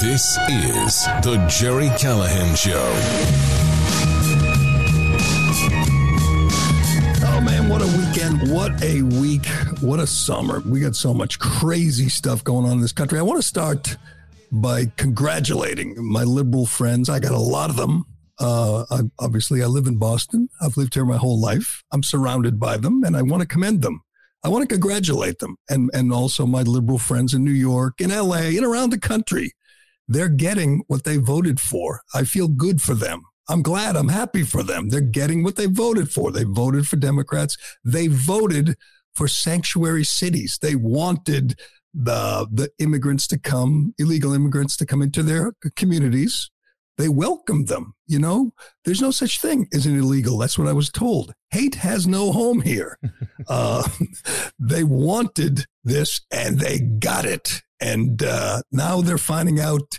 This is The Gerry Callahan Show. Oh man, what a weekend. What a week. What a summer. We got so much crazy stuff going on in this country. I want to start by congratulating my liberal friends. I got a lot of them. Uh, I, obviously, I live in Boston. I've lived here my whole life. I'm surrounded by them, and I want to commend them. I want to congratulate them, and and also my liberal friends in New York, in L.A., and around the country. They're getting what they voted for. I feel good for them. I'm glad. I'm happy for them. They're getting what they voted for. They voted for Democrats. They voted for sanctuary cities. They wanted the the immigrants to come, illegal immigrants to come into their communities. They welcomed them. You know, there's no such thing as an illegal. That's what I was told. Hate has no home here. uh, they wanted this and they got it. And uh, now they're finding out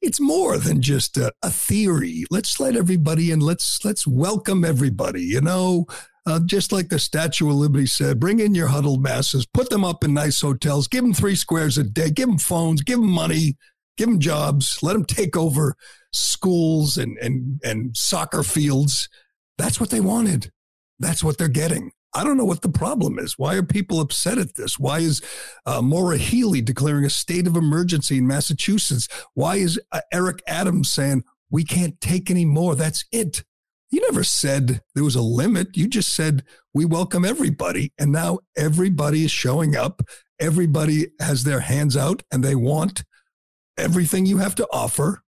it's more than just a, a, theory. Let's let everybody in. Let's let's welcome everybody. You know, uh, just like the Statue of Liberty said, bring in your huddled masses, put them up in nice hotels, give them three squares a day, give them phones, give them money, give them jobs, let them take over schools and and and soccer fields. That's what they wanted. That's what they're getting. I don't know what the problem is. Why are people upset at this? Why is uh, Maura Healey declaring a state of emergency in Massachusetts? Why is uh, Eric Adams saying we can't take any more? That's it. You never said there was a limit. You just said we welcome everybody. And now everybody is showing up. Everybody has their hands out and they want everything you have to offer.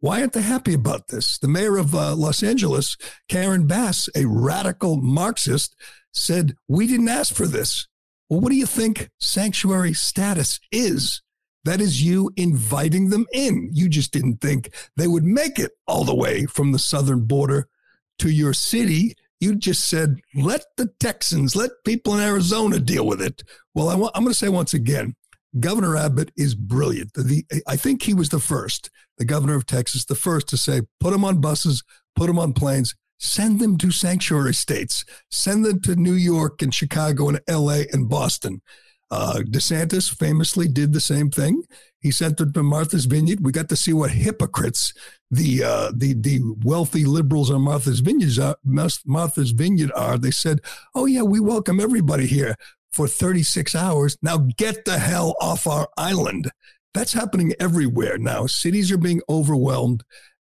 Why aren't they happy about this? The mayor of uh, Los Angeles, Karen Bass, a radical Marxist, said, We didn't ask for this. Well, what do you think sanctuary status is? That is you inviting them in. You just didn't think they would make it all the way from the southern border to your city. You just said, let the Texans, let people in Arizona deal with it. Well, I am going to say once again, Governor Abbott is brilliant. The, I think he was the first, the governor of Texas, the first to say, put them on buses, put them on planes, Send them to sanctuary states. Send them to New York and Chicago and LA and Boston. Uh, DeSantis famously did the same thing. He sent them to Martha's Vineyard. We got to see what hypocrites the uh, the the wealthy liberals on Martha's Vineyard are, Martha's Vineyard are. They said, "Oh yeah, we welcome everybody here for 36 hours. Now get the hell off our island." That's happening everywhere now. Cities are being overwhelmed.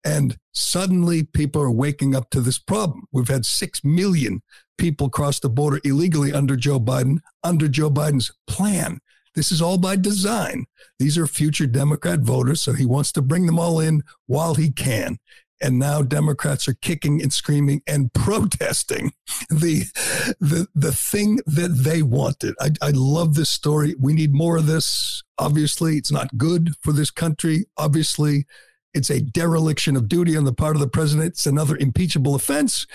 And suddenly people are waking up to this problem. We've had 6 million people cross the border illegally under Joe Biden, under Joe Biden's plan. This is all by design. These are future Democrat voters, so he wants to bring them all in while he can. And now Democrats are kicking and screaming and protesting the the the thing that they wanted. I, I love this story. We need more of this. Obviously, it's not good for this country. Obviously, it's a dereliction of duty on the part of the president. It's another impeachable offense.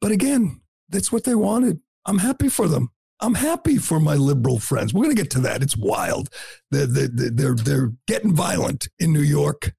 But again, that's what they wanted. I'm happy for them. I'm happy for my liberal friends. We're going to get to that. It's wild. They're, they're, they're, they're getting violent in New York.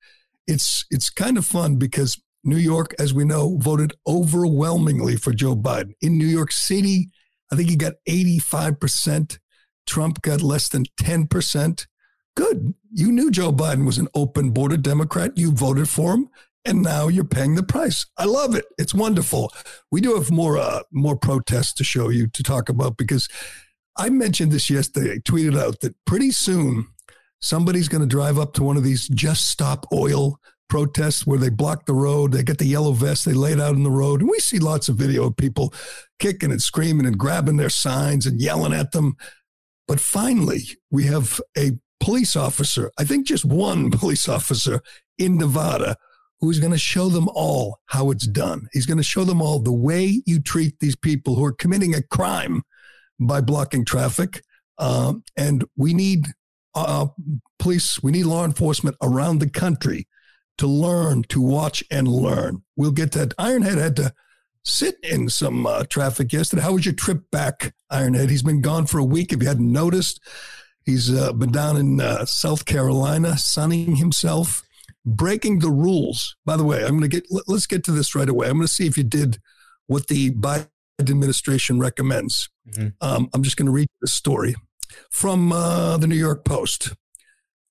It's, it's kind of fun because New York, as we know, voted overwhelmingly for Joe Biden. In New York City, I think he got 85%. Trump got less than 10%. Good. You knew Joe Biden was an open border Democrat. You voted for him, and now you're paying the price. I love it. It's wonderful. We do have more uh, more protests to show you to talk about because I mentioned this yesterday. I tweeted out that pretty soon somebody's going to drive up to one of these just stop oil protests where they block the road, they get the yellow vest, they lay it out in the road. And we see lots of video of people kicking and screaming and grabbing their signs and yelling at them. But finally, we have a police officer, I think just one police officer in Nevada who's going to show them all how it's done. He's going to show them all the way you treat these people who are committing a crime by blocking traffic. Um, and we need uh, police, we need law enforcement around the country to learn, to watch and learn. We'll get that. Ironhead had to sit in some uh, traffic yesterday. How was your trip back, Ironhead? He's been gone for a week. If you hadn't noticed, He's uh, been down in uh, South Carolina, sunning himself, breaking the rules. By the way, I'm going to get, let, us get to this right away. I'm going to see if you did what the Biden administration recommends. Mm-hmm. Um, I'm just going to read this story from uh, the New York Post.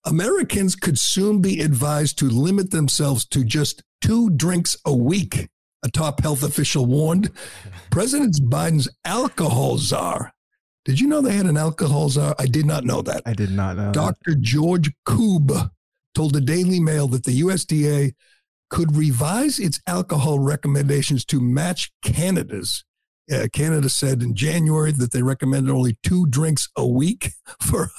Americans could soon be advised to limit themselves to just two drinks a week, a top health official warned. President Biden's alcohol czar. Did you know they had an alcohol czar? I did not know that. I did not know. Dr. George Koob told the Daily Mail that the USDA could revise its alcohol recommendations to match Canada's. Uh, Canada said in January that they recommended only two drinks a week for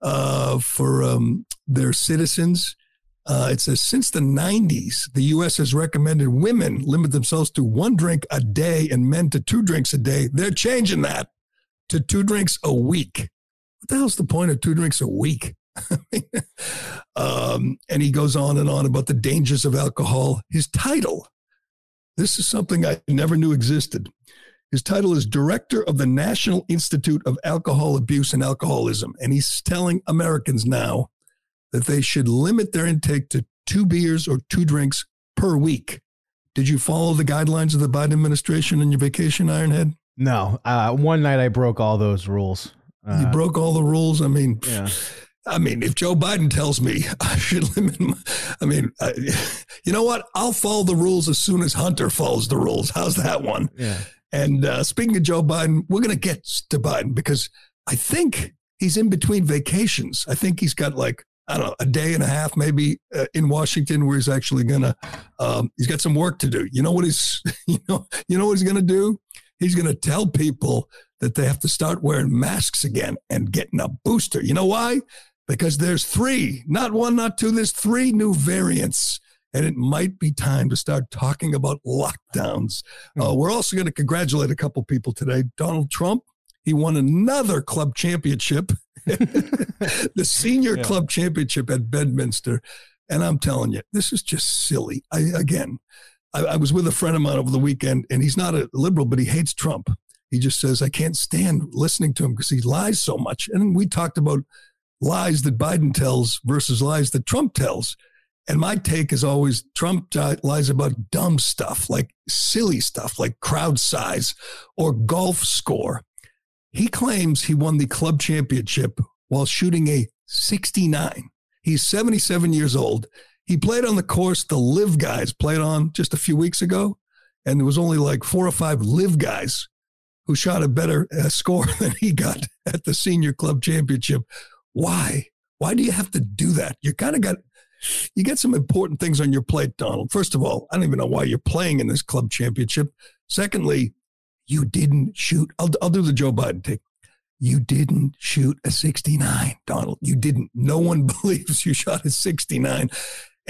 uh, for um, their citizens. Uh, it says since the 90s, the U.S. has recommended women limit themselves to one drink a day and men to two drinks a day. They're changing that to two drinks a week. What the hell's the point of two drinks a week? um, and he goes on and on about the dangers of alcohol. His title, this is something I never knew existed. His title is Director of the National Institute of Alcohol Abuse and Alcoholism. And he's telling Americans now that they should limit their intake to two beers or two drinks per week. Did you follow the guidelines of the Biden administration on your vacation, Ironhead? No. Uh, one night I broke all those rules. Uh, you broke all the rules. I mean, yeah. I mean, if Joe Biden tells me I should limit, my, I mean, I, you know what? I'll follow the rules as soon as Hunter follows the rules. How's that one? Yeah. And uh, speaking of Joe Biden, we're going to get to Biden because I think he's in between vacations. I think he's got like I don't know a day and a half maybe uh, in Washington where he's actually going to. Um, he's got some work to do. You know what he's you know you know what he's going to do? He's going to tell people that they have to start wearing masks again and getting a booster. You know why? Because there's three, not one, not two. There's three new variants and it might be time to start talking about lockdowns. Uh, hmm. we're also going to congratulate a couple people today. Donald Trump, he won another club championship, the senior yeah. club championship at Bedminster. And I'm telling you, this is just silly. I, again, I, I was with a friend of mine over the weekend, and he's not a liberal, but he hates Trump. He just says, I can't stand listening to him because he lies so much. And we talked about lies that Biden tells versus lies that Trump tells. And my take is always Trump uh, lies about dumb stuff, like silly stuff, like crowd size or golf score. He claims he won the club championship while shooting a 69. He's 77 years old. He played on the course the live guys played on just a few weeks ago. And there was only like four or five live guys who shot a better uh, score than he got at the senior club championship. Why? Why do you have to do that? You kind of got you get some important things on your plate, Donald. First of all, I don't even know why you're playing in this club championship. Secondly, you didn't shoot. I'll, I'll do the Joe Biden take. You didn't shoot a 69, Donald. You didn't. No one believes you shot a 69.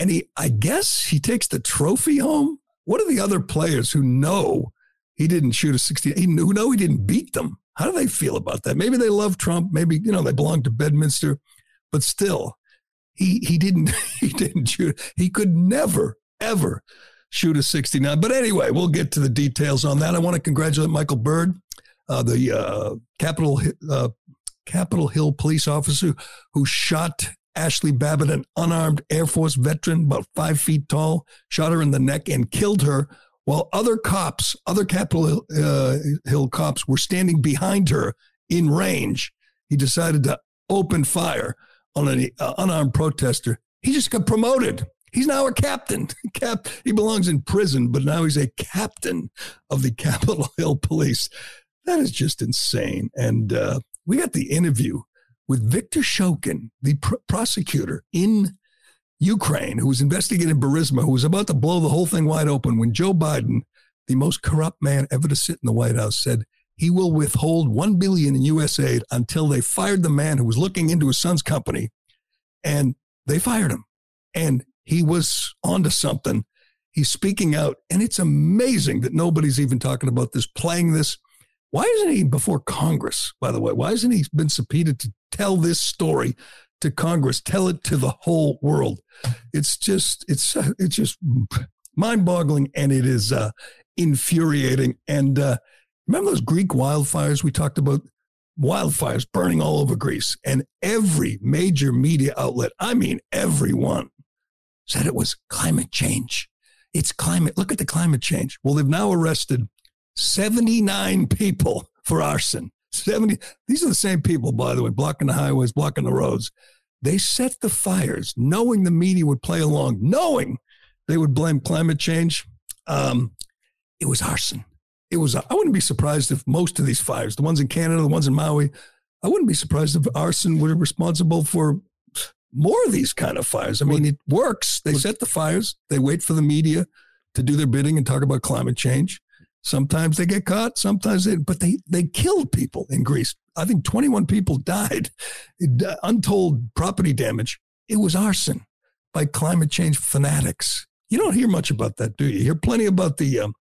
And he, I guess he takes the trophy home. What are the other players who know he didn't shoot a 69? Who know he didn't beat them? How do they feel about that? Maybe they love Trump. Maybe, you know, they belong to Bedminster. But still, he he didn't he didn't shoot. He could never ever shoot a 69. But anyway, we'll get to the details on that. I want to congratulate Michael Byrd, uh, the uh, Capitol uh, Capitol Hill police officer who shot Ashley Babbitt, an unarmed Air Force veteran, about five feet tall, shot her in the neck and killed her. While other cops, other Capitol Hill, uh, Hill cops, were standing behind her in range, he decided to open fire on an uh, unarmed protester. He just got promoted. He's now a captain. Cap, he belongs in prison, but now he's a captain of the Capitol Hill Police. That is just insane. And uh, we got the interview with Viktor Shokin, the pr- prosecutor in Ukraine, who was investigating Burisma, who was about to blow the whole thing wide open when Joe Biden, the most corrupt man ever to sit in the White House, said he will withhold 1 billion in US aid until they fired the man who was looking into his son's company and they fired him. And he was onto something. He's speaking out and it's amazing that nobody's even talking about this, playing this. Why isn't he before Congress, by the way? Why hasn't he been subpoenaed to tell this story to Congress, tell it to the whole world? It's just, it's, it's just mind boggling and it is uh, infuriating. And, uh, Remember those Greek wildfires we talked about? Wildfires burning all over Greece. And every major media outlet, I mean, everyone, said it was climate change. It's climate. Look at the climate change. Well, they've now arrested 79 people for arson. 70. These are the same people, by the way, blocking the highways, blocking the roads. They set the fires, knowing the media would play along, knowing they would blame climate change. Um, it was arson. It was. I wouldn't be surprised if most of these fires, the ones in Canada, the ones in Maui, I wouldn't be surprised if arson were responsible for more of these kind of fires. I mean, it works. They set the fires. They wait for the media to do their bidding and talk about climate change. Sometimes they get caught. Sometimes they, but they they killed people in Greece. I think 21 people died, untold property damage. It was arson by climate change fanatics. You don't hear much about that, do you? You hear plenty about the. Um,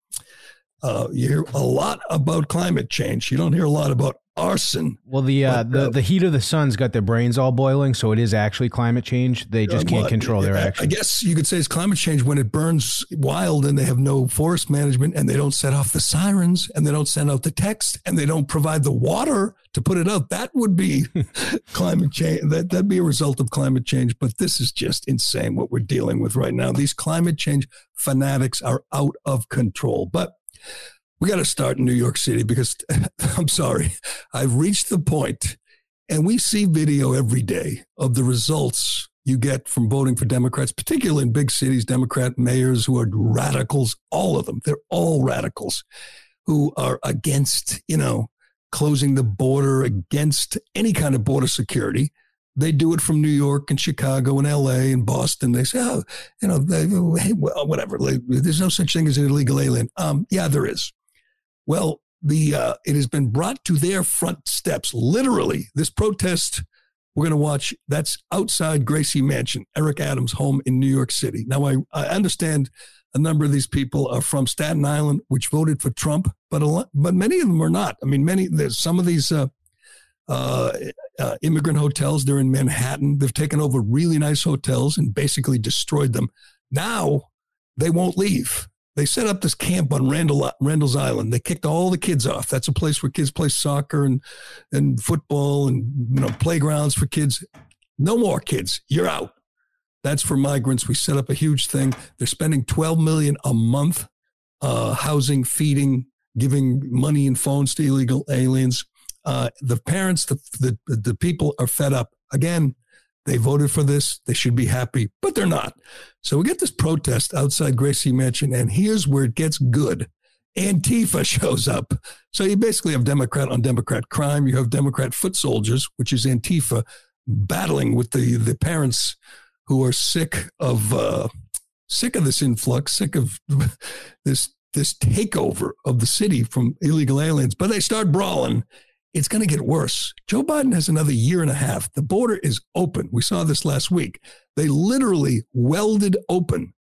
uh, you hear a lot about climate change. You don't hear a lot about arson. Well, the uh, but, the uh, the heat of the sun's got their brains all boiling, so it is actually climate change. They just can't control their actions. I guess you could say it's climate change when it burns wild and they have no forest management and they don't set off the sirens and they don't send out the text and they don't provide the water to put it out. That would be climate change. That that'd be a result of climate change. But this is just insane what we're dealing with right now. These climate change fanatics are out of control. But we got to start in New York City because I'm sorry, I've reached the point, and we see video every day of the results you get from voting for Democrats, particularly in big cities, Democrat mayors who are radicals, all of them. They're all radicals who are against, you know, closing the border, against any kind of border security. They do it from New York and Chicago and LA and Boston. They say, oh, you know, they, hey, well, whatever. There's no such thing as an illegal alien. Um, yeah, there is. Well, the uh, it has been brought to their front steps. Literally, this protest we're going to watch. That's outside Gracie Mansion, Eric Adams' home in New York City. Now, I, I understand a number of these people are from Staten Island, which voted for Trump, but a lot, but many of them are not. I mean, many there's some of these uh, uh, uh, immigrant hotels. They're in Manhattan. They've taken over really nice hotels and basically destroyed them. Now they won't leave. They set up this camp on Randall, Randall's Island. They kicked all the kids off. That's a place where kids play soccer and, and football and you know playgrounds for kids. No more kids. You're out. That's for migrants. We set up a huge thing. They're spending 12 million a month uh, housing, feeding, giving money and phones to illegal aliens. Uh, the parents, the, the the people are fed up. Again, they voted for this. They should be happy, but they're not. So we get this protest outside Gracie Mansion, and here's where it gets good. Antifa shows up. So you basically have Democrat on Democrat crime. You have Democrat foot soldiers, which is Antifa, battling with the, the parents who are sick of uh, sick of this influx, sick of this this takeover of the city from illegal aliens. But they start brawling, it's going to get worse. Joe Biden has another year and a half. The border is open. We saw this last week. They literally welded open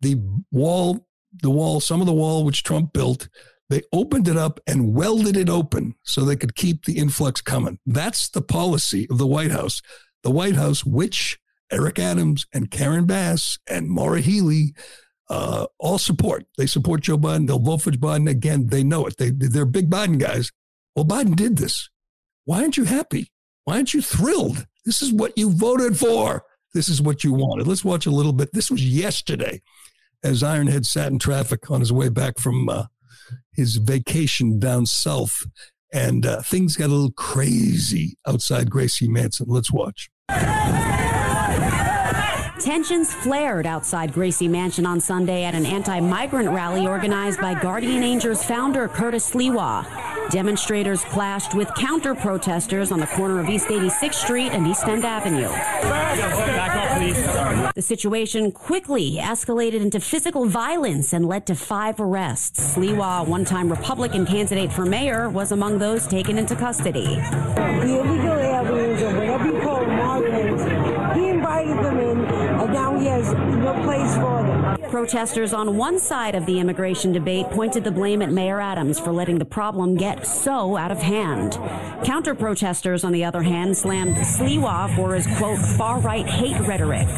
the wall, the wall, some of the wall which Trump built. They opened it up and welded it open so they could keep the influx coming. That's the policy of the White House. The White House, which Eric Adams and Karen Bass and Maura Healey uh, all support. They support Joe Biden. They'll vote for Biden again. They know it. They, they're big Biden guys. Well, Biden did this. Why aren't you happy? Why aren't you thrilled? This is what you voted for. This is what you wanted. Let's watch a little bit. This was yesterday as Ironhead sat in traffic on his way back from uh, his vacation down south. And uh, things got a little crazy outside Gracie Mansion. Let's watch. Tensions flared outside Gracie Mansion on Sunday at an anti migrant rally organized by Guardian Angels founder Curtis Sliwa. Demonstrators clashed with counter protesters on the corner of East 86th Street and East End Avenue. The situation quickly escalated into physical violence and led to five arrests. Sliwa, one time Republican candidate for mayor, was among those taken into custody. The illegal aliens, whatever Protesters on one side of the immigration debate pointed the blame at Mayor Adams for letting the problem get so out of hand. Counter protesters, on the other hand, slammed Sliwa for his quote far right hate rhetoric.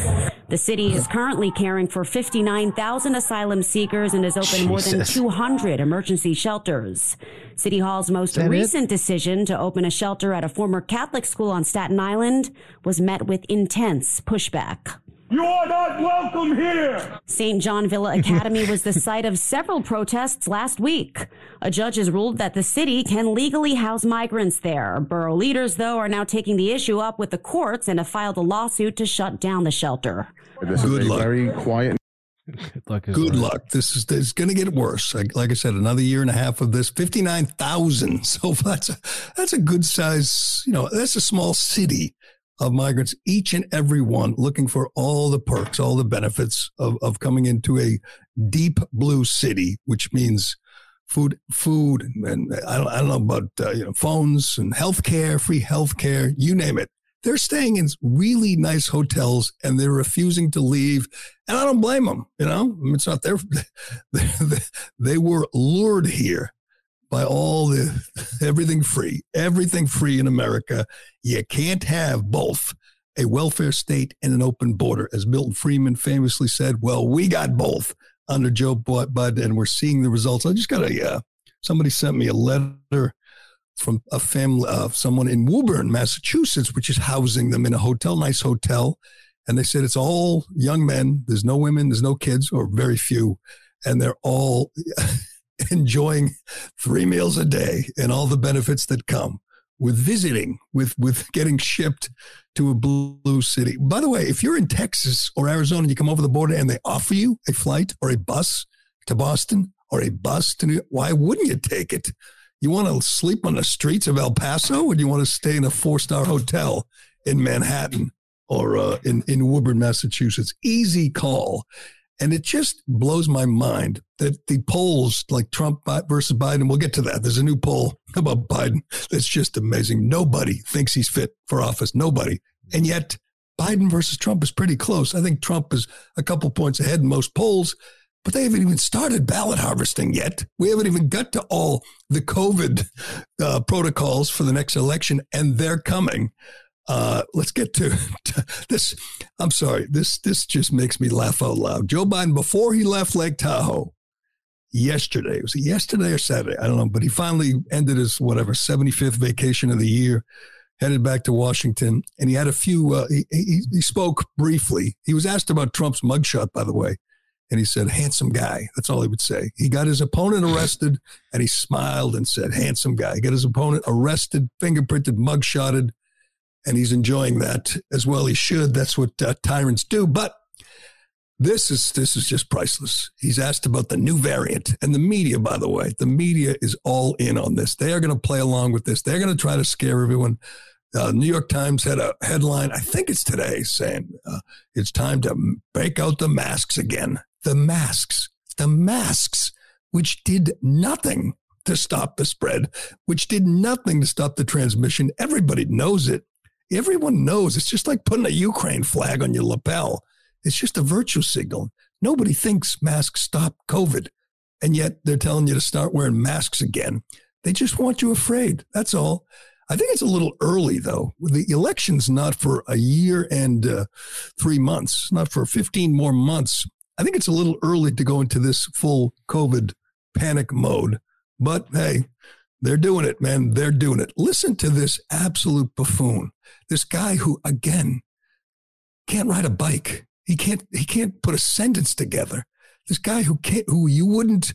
The city is currently caring for 59,000 asylum seekers and has opened Jesus. more than 200 emergency shelters. City Hall's most recent it? decision to open a shelter at a former Catholic school on Staten Island was met with intense pushback. You are not welcome here. St. John Villa Academy was the site of several protests last week. A judge has ruled that the city can legally house migrants there. Borough leaders, though, are now taking the issue up with the courts and have filed a lawsuit to shut down the shelter. This Good is luck. very quiet Good luck. is Good right. luck. This is it's going to get worse. Like, like I said, another year and a half of this. Fifty nine thousand. So that's a that's a good size. You know, that's a small city of migrants. Each and every one looking for all the perks, all the benefits of of coming into a deep blue city, which means food, food, and, I don't I don't know about uh, you know phones and healthcare, free healthcare, you name it. They're staying in really nice hotels and they're refusing to leave. And I don't blame them. You know, it's not their, they were lured here by all the, everything free, everything free in America. You can't have both a welfare state and an open border. As Milton Friedman famously said, well, we got both under Joe Bud, and we're seeing the results. I just got a, uh, somebody sent me a letter from a family of someone in Woburn, Massachusetts, which is housing them in a hotel, nice hotel. And they said it's all young men. There's no women, there's no kids, or very few. And they're all enjoying three meals a day and all the benefits that come with visiting, with, with getting shipped to a blue city. By the way, if you're in Texas or Arizona and you come over the border and they offer you a flight or a bus to Boston or a bus to New York, why wouldn't you take it? You want to sleep on the streets of El Paso or do you want to stay in a four star hotel in Manhattan or uh, in, in Woburn, Massachusetts? Easy call. And it just blows my mind that the polls like Trump versus Biden, we'll get to that. There's a new poll about Biden that's just amazing. Nobody thinks he's fit for office. Nobody. And yet Biden versus Trump is pretty close. I think Trump is a couple points ahead in most polls, but they haven't even started ballot harvesting yet. We haven't even got to all the COVID uh, protocols for the next election, and they're coming. Uh, let's get to, to, this. I'm sorry. This this just makes me laugh out loud. Joe Biden, before he left Lake Tahoe yesterday, was it yesterday or Saturday? I don't know, but he finally ended his whatever 75th vacation of the year, headed back to Washington, and he had a few. Uh, he, he he spoke briefly. He was asked about Trump's mugshot, by the way, and he said, "Handsome guy." That's all he would say. He got his opponent arrested, and he smiled and said, "Handsome guy." He got his opponent arrested, fingerprinted, mugshotted and he's enjoying that as well. He should. That's what uh, tyrants do. But this is this is just priceless. He's asked about the new variant, and the media, by the way, the media is all in on this. They are going to play along with this. They're going to try to scare everyone. Uh, New York Times had a headline, I think it's today, saying uh, it's time to break out the masks again. The masks, the masks, which did nothing to stop the spread, which did nothing to stop the transmission. Everybody knows it. Everyone knows it's just like putting a Ukraine flag on your lapel. It's just a virtue signal. Nobody thinks masks stop COVID. And yet they're telling you to start wearing masks again. They just want you afraid. That's all. I think it's a little early, though. The election's not for a year and uh, three months, not for 15 more months. I think it's a little early to go into this full COVID panic mode. But hey, they're doing it, man. They're doing it. Listen to this absolute buffoon. This guy who, again, can't ride a bike. He can't. He can't put a sentence together. This guy who can't, who you wouldn't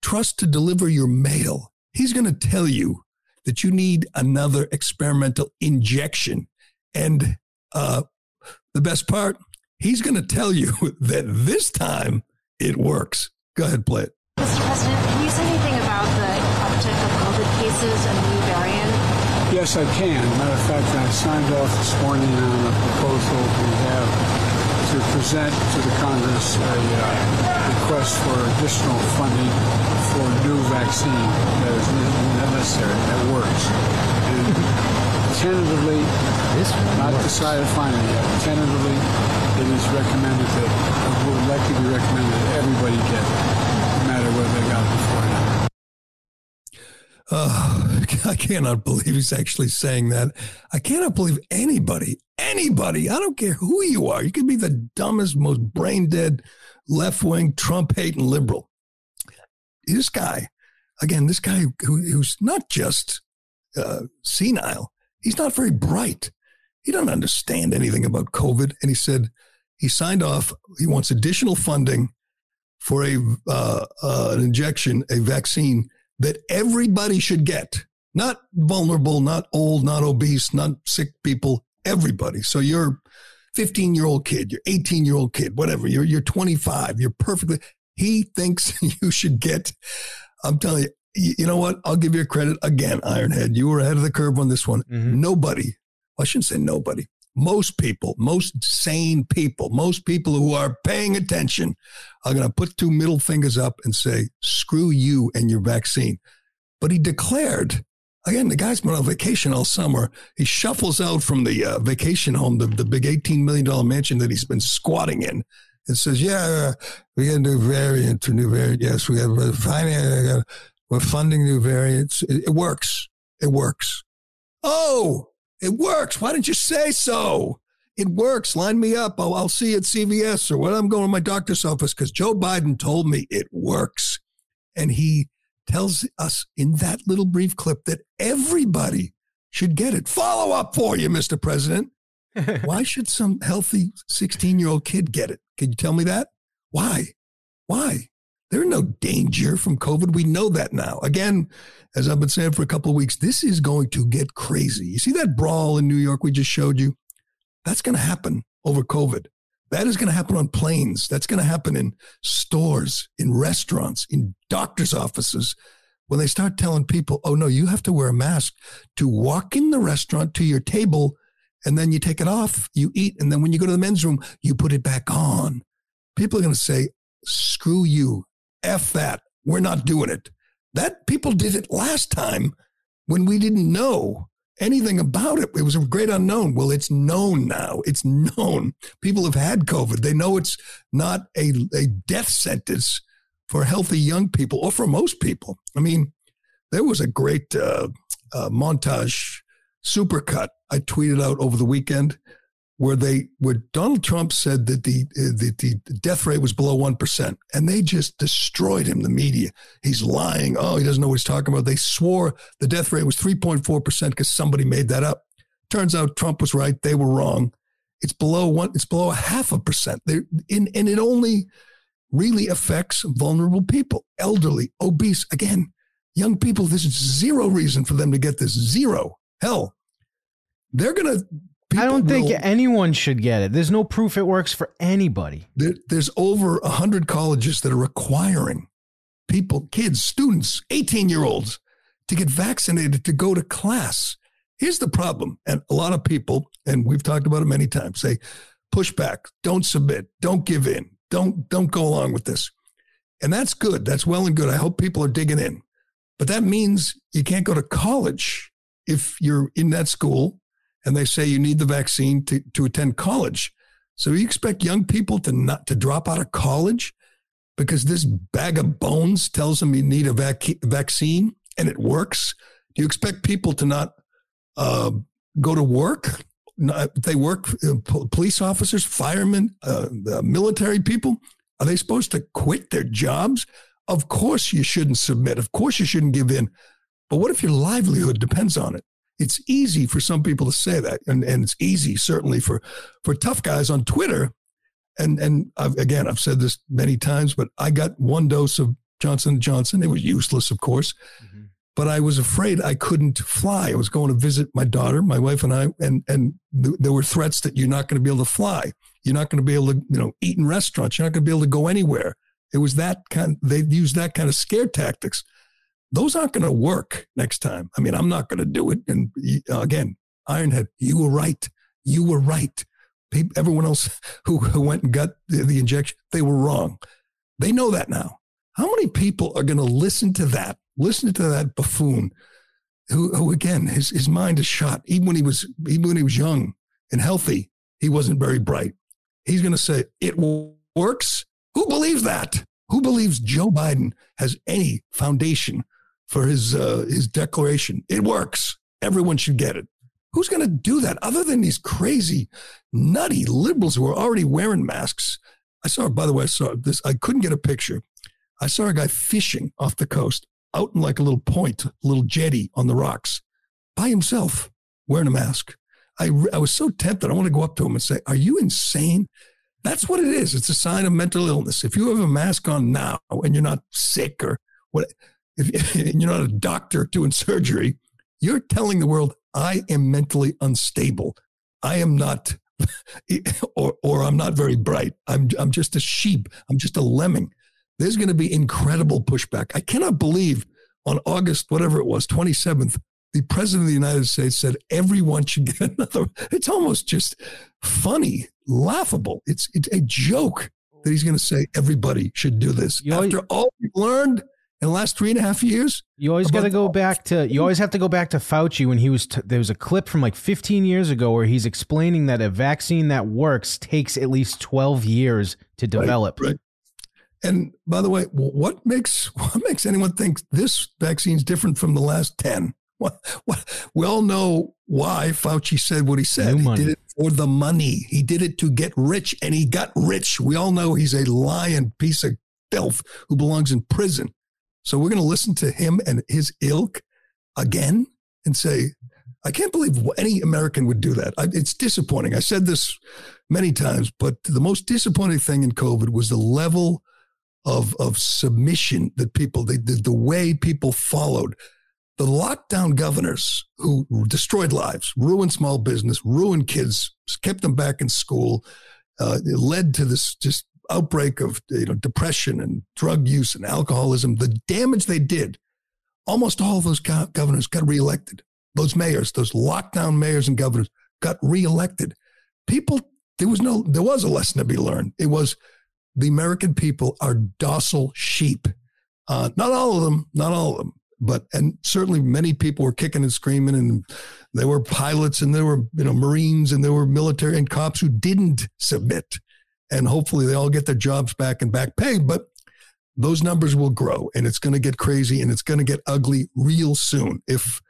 trust to deliver your mail. He's going to tell you that you need another experimental injection, and uh, the best part, he's going to tell you that this time it works. Go ahead, play it. Mr. President, can you say anything about the uptick of COVID cases and the new variant? Yes, I can. Matter of fact, I signed off this morning on a proposal we have to present to the Congress a uh, request for additional funding for a new vaccine that is necessary, that works. And tentatively, not decided finally yet, tentatively, it is recommended that, it would likely be recommended that everybody get it, no matter whether they got it before or not. Oh, I cannot believe he's actually saying that. I cannot believe anybody, anybody, I don't care who you are, you could be the dumbest, most brain dead, left wing, Trump hating liberal. This guy, again, this guy who, who's not just uh, senile, he's not very bright. He doesn't understand anything about COVID. And he said, he signed off. He wants additional funding for a uh, uh, an injection, a vaccine that everybody should get. Not vulnerable, not old, not obese, not sick people. Everybody. So you're 15 year old kid, you're 18 year old kid, whatever. You're you're 25. You're perfectly. He thinks you should get. I'm telling you, you know what? I'll give you a credit again, Ironhead. You were ahead of the curve on this one. Mhm. Nobody, I shouldn't say nobody, most people, most sane people, most people who are paying attention are going to put two middle fingers up and say, screw you and your vaccine. But he declared, again, the guy's been on vacation all summer. He shuffles out from the uh, vacation home, the, the big $18 million mansion that he's been squatting in, and says, yeah, we got a new variant, a new variant. Yes, we got uh, we're funding new variants. It, it works. It works. Oh, it works. Why didn't you say so? It works. Line me up. I'll, I'll see you at CVS or when I'm going to my doctor's office because Joe Biden told me it works. And he tells us in that little brief clip that everybody should get it. Follow up for you, Mr. President. Why should some healthy 16 year old kid get it? Can you tell me that? Why? Why? There's no danger from COVID. We know that now. Again, as I've been saying for a couple of weeks, this is going to get crazy. You see that brawl in New York we just showed you? That's going to happen over COVID. That is going to happen on planes. That's going to happen in stores, in restaurants, in doctors' offices. When they start telling people, oh, no, you have to wear a mask to walk in the restaurant to your table and then you take it off, you eat, and then when you go to the men's room, you put it back on. People are going to say, screw you, F that, we're not doing it. That people did it last time when we didn't know anything about it. It was a great unknown. Well, it's known now. It's known. People have had COVID. They know it's not a, a death sentence for healthy young people or for most people. I mean, there was a great uh, uh, montage supercut I tweeted out over the weekend where they where Donald Trump said that the uh, the, the death rate was below one percent, and they just destroyed him. The media, he's lying. Oh, he doesn't know what he's talking about. They swore the death rate was three point four percent because somebody made that up. Turns out Trump was right. They were wrong. It's below one. It's below a half a percent. They're in, and it only really affects vulnerable people, elderly, obese. Again, young people. There's zero reason for them to get this. Zero. Hell, they're gonna. I don't people think anyone should get it. There's no proof it works for anybody. there, there's over 100 colleges that are requiring people, kids, students, 18 year olds to get vaccinated to go to class. Here's the problem. And a lot of people, and we've talked about it many times, say, push back, don't submit, don't give in, don't, don't go along with this. And that's good. That's well and good. I hope people are digging in. But that means you can't go to college if you're in that school and they say you need the vaccine to, to attend college. So you expect young people to not to drop out of college because this bag of bones tells them you need a vac- vaccine and it works? Do you expect people to not uh, go to work? Not, they work, uh, po- police officers, firemen, uh, military people. Are they supposed to quit their jobs? Of course you shouldn't submit. Of course you shouldn't give in. But what if your livelihood depends on it? It's easy for some people to say that, and, and it's easy certainly for for tough guys on Twitter. And and I've, again, I've said this many times, but I got one dose of Johnson Johnson. It was useless, of course, mm-hmm. but I was afraid I couldn't fly. I was going to visit my daughter, my wife, and I, and and th- there were threats that you're not going to be able to fly. You're not going to be able to, you know, eat in restaurants. You're not going to be able to go anywhere. It was that kind. They used that kind of scare tactics. Those aren't going to work next time. I mean, I'm not going to do it. And again, Ironhead, you were right. You were right. Everyone else who, who went and got the, the injection, they were wrong. They know that now. How many people are going to listen to that? Listen to that buffoon, who, who again, his his mind is shot. Even when he was even when he was young and healthy, he wasn't very bright. He's going to say it works. Who believes that? Who believes Joe Biden has any foundation for his uh, his declaration? It works. Everyone should get it. Who's going to do that other than these crazy, nutty liberals who are already wearing masks? I saw, by the way, I saw this. I couldn't get a picture. I saw a guy fishing off the coast, out in like a little point, little jetty on the rocks, by himself, wearing a mask. I, I was so tempted. I want to go up to him and say, Are you insane? That's what it is. It's a sign of mental illness. If you have a mask on now and you're not sick or what, if you're not a doctor doing surgery, you're telling the world, I am mentally unstable. I am not, or, or I'm not very bright. I'm, I'm just a sheep. I'm just a lemming. There's going to be incredible pushback. I cannot believe on August, whatever it was, 27th, the president of the United States said everyone should get another. It's almost just funny, laughable. It's, it's a joke that he's going to say everybody should do this. You After always, all we've learned in the last three and a half years, you always got to go back to. You always have to go back to Fauci when he was. T- there was a clip from like 15 years ago where he's explaining that a vaccine that works takes at least 12 years to develop. Right, right. And by the way, what makes what makes anyone think this vaccine is different from the last 10? What, what, we all know why Fauci said what he said. He did it for the money. He did it to get rich, and he got rich. We all know he's a lying piece of filth who belongs in prison. So we're going to listen to him and his ilk again and say, I can't believe any American would do that. I, it's disappointing. I said this many times, but the most disappointing thing in COVID was the level of, of submission that people, the, the, the way people followed the lockdown governors who destroyed lives, ruined small business, ruined kids, kept them back in school, uh, led to this just outbreak of you know depression and drug use and alcoholism. The damage they did, almost all those governors got reelected. Those mayors, those lockdown mayors and governors, got reelected. People, there was no, there was a lesson to be learned. It was the American people are docile sheep. Uh, not all of them, not all of them, but and certainly many people were kicking and screaming and there were pilots and there were you know marines and there were military and cops who didn't submit and hopefully they all get their jobs back and back paid but those numbers will grow and it's going to get crazy and it's going to get ugly real soon if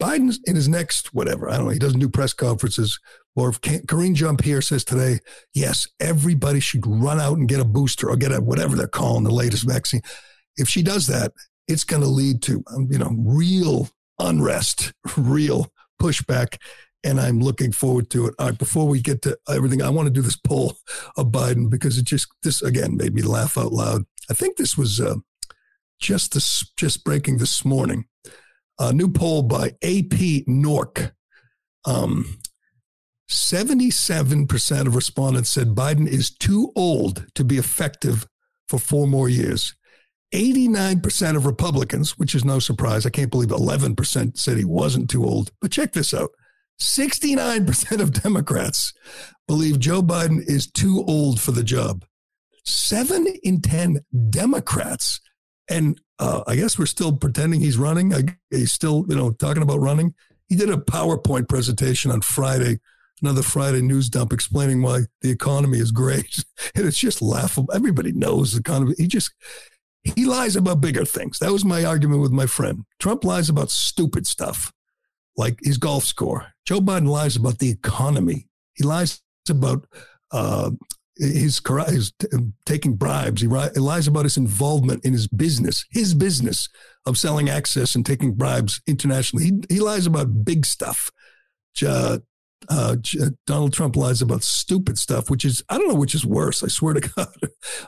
Biden in his next whatever I don't know he doesn't do press conferences or if Karine Jean-Pierre says today yes everybody should run out and get a booster or get a whatever they're calling the latest vaccine if she does that it's going to lead to, um, you know, real unrest, real pushback. And I'm looking forward to it. Before we get to everything, I want to do this poll of Biden because it just, this again made me laugh out loud. I think this was uh, just this, just breaking this morning. A new poll by AP NORC. Um, 77% of respondents said Biden is too old to be effective for four more years. 89% of Republicans, which is no surprise. I can't believe 11% said he wasn't too old. But check this out 69% of Democrats believe Joe Biden is too old for the job. Seven in 10 Democrats, and uh, I guess we're still pretending he's running. He's still, you know, talking about running. He did a PowerPoint presentation on Friday, another Friday news dump explaining why the economy is great. And it's just laughable. Everybody knows the economy. He just, he lies about bigger things. That was my argument with my friend. Trump lies about stupid stuff, like his golf score. Joe Biden lies about the economy. He lies about uh, his, his taking bribes. He, he lies about his involvement in his business, his business of selling access and taking bribes internationally. He, he lies about big stuff. Uh, Donald Trump lies about stupid stuff, which is, I don't know which is worse. I swear to God.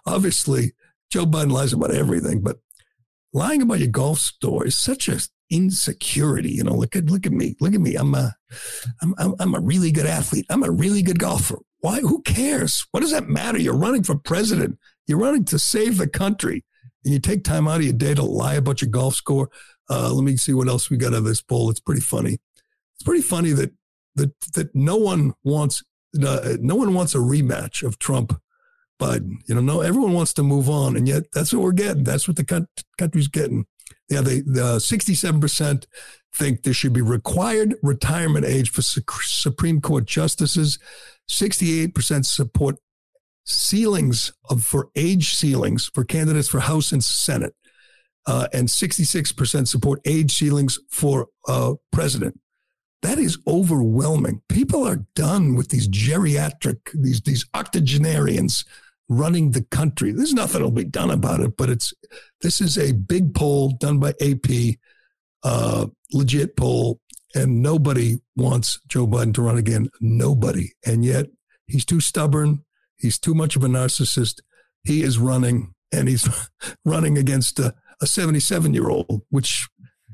Obviously, Joe Biden lies about everything, but lying about your golf store is such a insecurity. You know, look at look at me, look at me. I'm a, I'm, I'm, a really good athlete. I'm a really good golfer. Why? Who cares? What does that matter? You're running for president. You're running to save the country, and you take time out of your day to lie about your golf score. Uh, let me see what else we got out of this poll. It's pretty funny. It's pretty funny that that that no one wants uh, no one wants a rematch of Trump Biden. You know, no, everyone wants to move on, and yet that's what we're getting. That's what the country's getting. Yeah, the 67% think there should be required retirement age for Supreme Court justices. 68% support ceilings of, for age ceilings for candidates for House and Senate. Uh, and 66% support age ceilings for uh, president. That is overwhelming. People are done with these geriatric, these these octogenarians running the country. There's nothing that'll be done about it, but it's this is a big poll done by AP, uh, legit poll, and nobody wants Joe Biden to run again. Nobody, and yet he's too stubborn. He's too much of a narcissist. He is running, and he's running against a, a 77 year old, which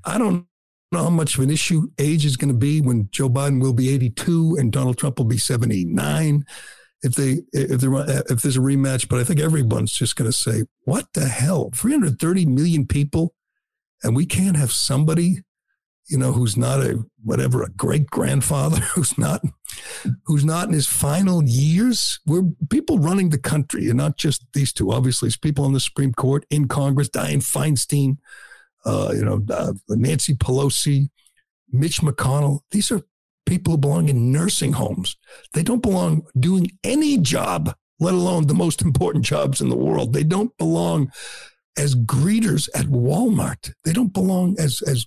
I don't know how much of an issue age is going to be when Joe Biden will be 82 and Donald Trump will be 79 if they if there if there's a rematch. But I think everyone's just going to say, "What the hell? 330 million people, and we can't have somebody, you know, who's not a whatever a great grandfather, who's not who's not in his final years. We're people running the country, and not just these two. Obviously, it's people on the Supreme Court, in Congress, Dianne Feinstein, uh, you know, uh, Nancy Pelosi, Mitch McConnell. These are people who belong in nursing homes. They don't belong doing any job, let alone the most important jobs in the world. They don't belong as greeters at Walmart. They don't belong as as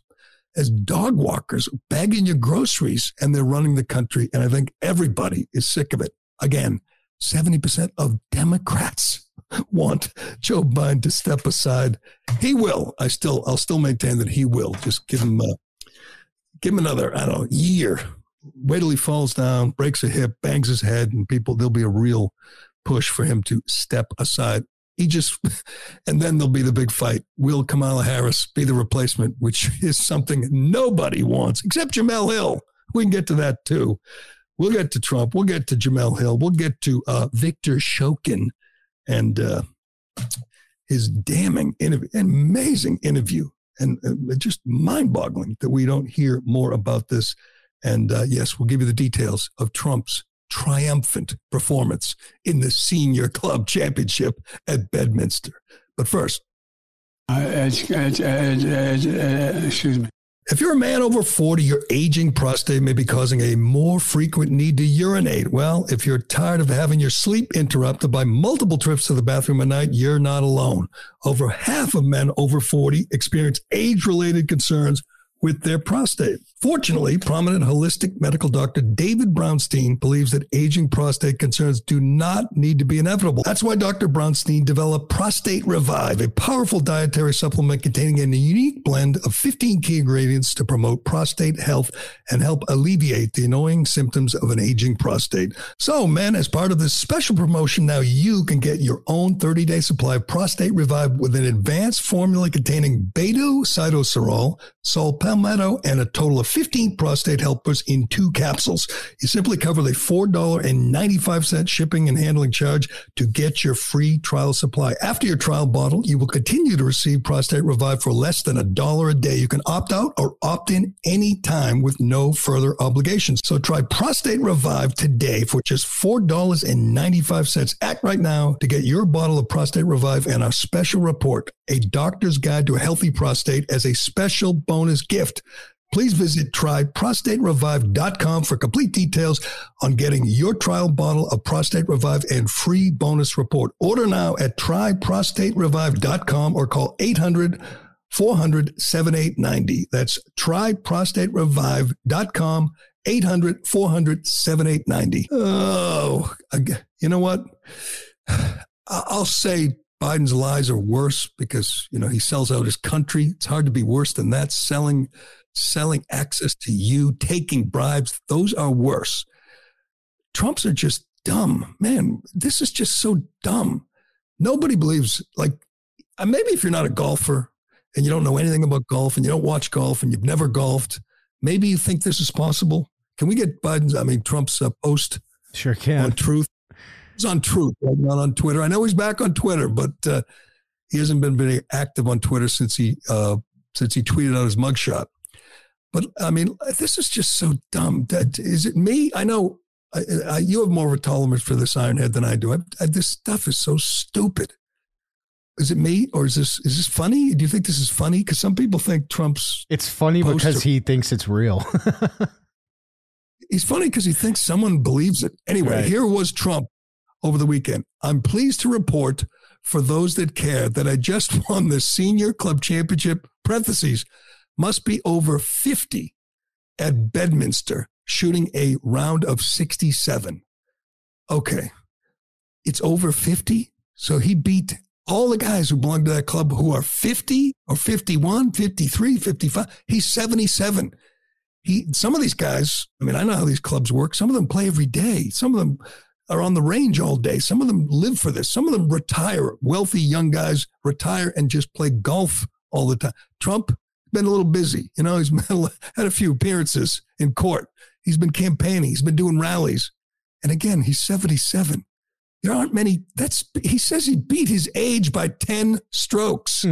as dog walkers bagging your groceries and they're running the country. And I think everybody is sick of it. Again, 70% of Democrats want Joe Biden to step aside. He will. I still, I'll still maintain that he will. Just give him, a, give him another, I don't know, year wait till he falls down, breaks a hip, bangs his head, and people, there'll be a real push for him to step aside. He just, and then there'll be the big fight. Will Kamala Harris be the replacement, which is something nobody wants except Jemele Hill? We can get to that too. We'll get to Trump. We'll get to Jemele Hill. We'll get to uh, Viktor Shokin and uh, his damning, interview, amazing interview, and uh, just mind boggling that we don't hear more about this and uh, yes, we'll give you the details of Trump's triumphant performance in the Senior Club Championship at Bedminster. But first, uh, uh, excuse me. If you're a man over 40, your aging prostate may be causing a more frequent need to urinate. Well, if you're tired of having your sleep interrupted by multiple trips to the bathroom a night, you're not alone. Over half of men over 40 experience age related concerns with their prostate. Fortunately, prominent holistic medical doctor David Brownstein believes that aging prostate concerns do not need to be inevitable. That's why Dr. Brownstein developed Prostate Revive, a powerful dietary supplement containing a unique blend of 15 key ingredients to promote prostate health and help alleviate the annoying symptoms of an aging prostate. So, men, as part of this special promotion, now you can get your own 30 day supply of Prostate Revive with an advanced formula containing beta sitosterol, saw palmetto, and a total of 15 prostate helpers in two capsules. You simply cover the $4.95 shipping and handling charge to get your free trial supply. After your trial bottle, you will continue to receive Prostate Revive for less than a dollar a day. You can opt out or opt in anytime with no further obligations. So try Prostate Revive today for just $4.95. Act right now to get your bottle of Prostate Revive and our special report, A Doctor's Guide to a Healthy Prostate, as a special bonus gift. Please visit tryprostaterevive.com for complete details on getting your trial bottle of Prostate Revive and free bonus report. Order now at tryprostaterevive.com or call 800 400 7890. That's tryprostaterevive.com, 800 400 7890. Oh, you know what? I'll say Biden's lies are worse because, you know, he sells out his country. It's hard to be worse than that. Selling selling access to you, taking bribes, those are worse. Trumps are just dumb. Man, this is just so dumb. Nobody believes, like, uh, maybe if you're not a golfer and you don't know anything about golf and you don't watch golf and you've never golfed, maybe you think this is possible. Can we get Biden's, I mean, Trump's uh, post sure can. on truth? He's on truth, right? not on Twitter. I know he's back on Twitter, but uh, he hasn't been very active on Twitter since he uh, since he tweeted out his mugshot. But I mean, this is just so dumb. That is it me? I know I, I, you have more of a tolerance for this ironhead than I do. I, this stuff is so stupid. Is it me or is this is this funny? Do you think this is funny? Because some people think Trump's. It's funny because he thinks it's real. He's funny because he thinks someone believes it. Anyway, right. here was Trump over the weekend. I'm pleased to report for those that care that I just won the senior club championship parentheses must be over 50 at Bedminster shooting a round of 67. Okay. It's over 50. So he beat all the guys who belong to that club who are 50 or 51, 53, 55. He's 77. He, some of these guys, I mean, I know how these clubs work. Some of them play every day. Some of them are on the range all day. Some of them live for this. Some of them retire. Wealthy young guys retire and just play golf all the time. Trump been a little busy. You know, he's had a few appearances in court. He's been campaigning. He's been doing rallies. And again, he's 77. There aren't many. That's he says he beat his age by 10 strokes.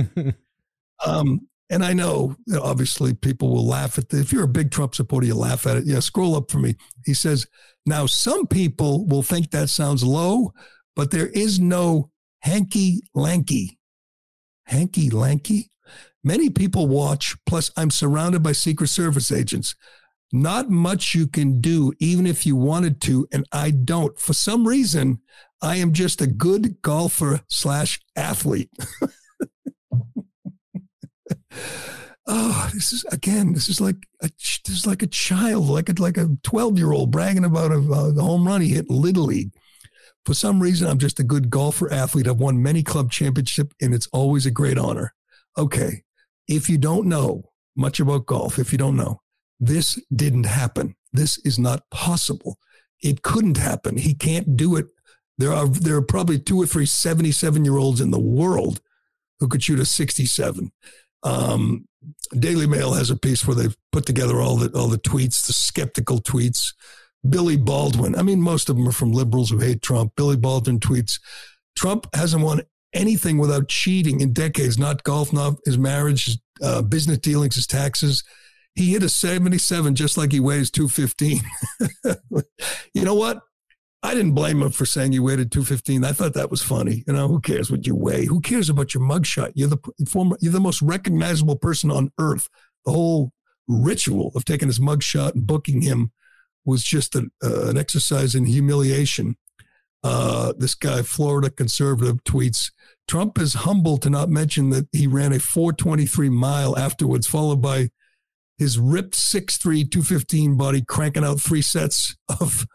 um, and I know, obviously, people will laugh at this. If you're a big Trump supporter, you laugh at it. Yeah, scroll up for me. He says, now some people will think that sounds low, but there is no hanky lanky. Hanky lanky? Many people watch, plus, I'm surrounded by Secret Service agents. Not much you can do, even if you wanted to, and I don't. For some reason, I am just a good golfer slash athlete. oh, this is again, this is like a, this is like a child, like a like a twelve year old bragging about a, uh, a home run he hit little league. For some reason, I'm just a good golfer athlete. I've won many club championships, and it's always a great honor. Okay, if you don't know much about golf, if you don't know, this didn't happen. This is not possible. It couldn't happen. He can't do it. There are there are probably two or three 77 year olds in the world who could shoot a 67. Um, Daily Mail has a piece where they've put together all the all the tweets, the skeptical tweets. Billy Baldwin. I mean, most of them are from liberals who hate Trump. Billy Baldwin tweets, Trump hasn't won anything without cheating in decades, not golf, not his marriage, his uh, business dealings, his taxes. He hit a 77 just like he weighs 215. you know what? I didn't blame him for saying you weighed 215. I thought that was funny. You know, who cares what you weigh? Who cares about your mugshot? You're the former, you're the most recognizable person on earth. The whole ritual of taking his mugshot and booking him was just an, uh, an exercise in humiliation. Uh, this guy, Florida conservative, tweets Trump is humble to not mention that he ran a 423 mile afterwards, followed by his ripped 6'3, 215 body cranking out three sets of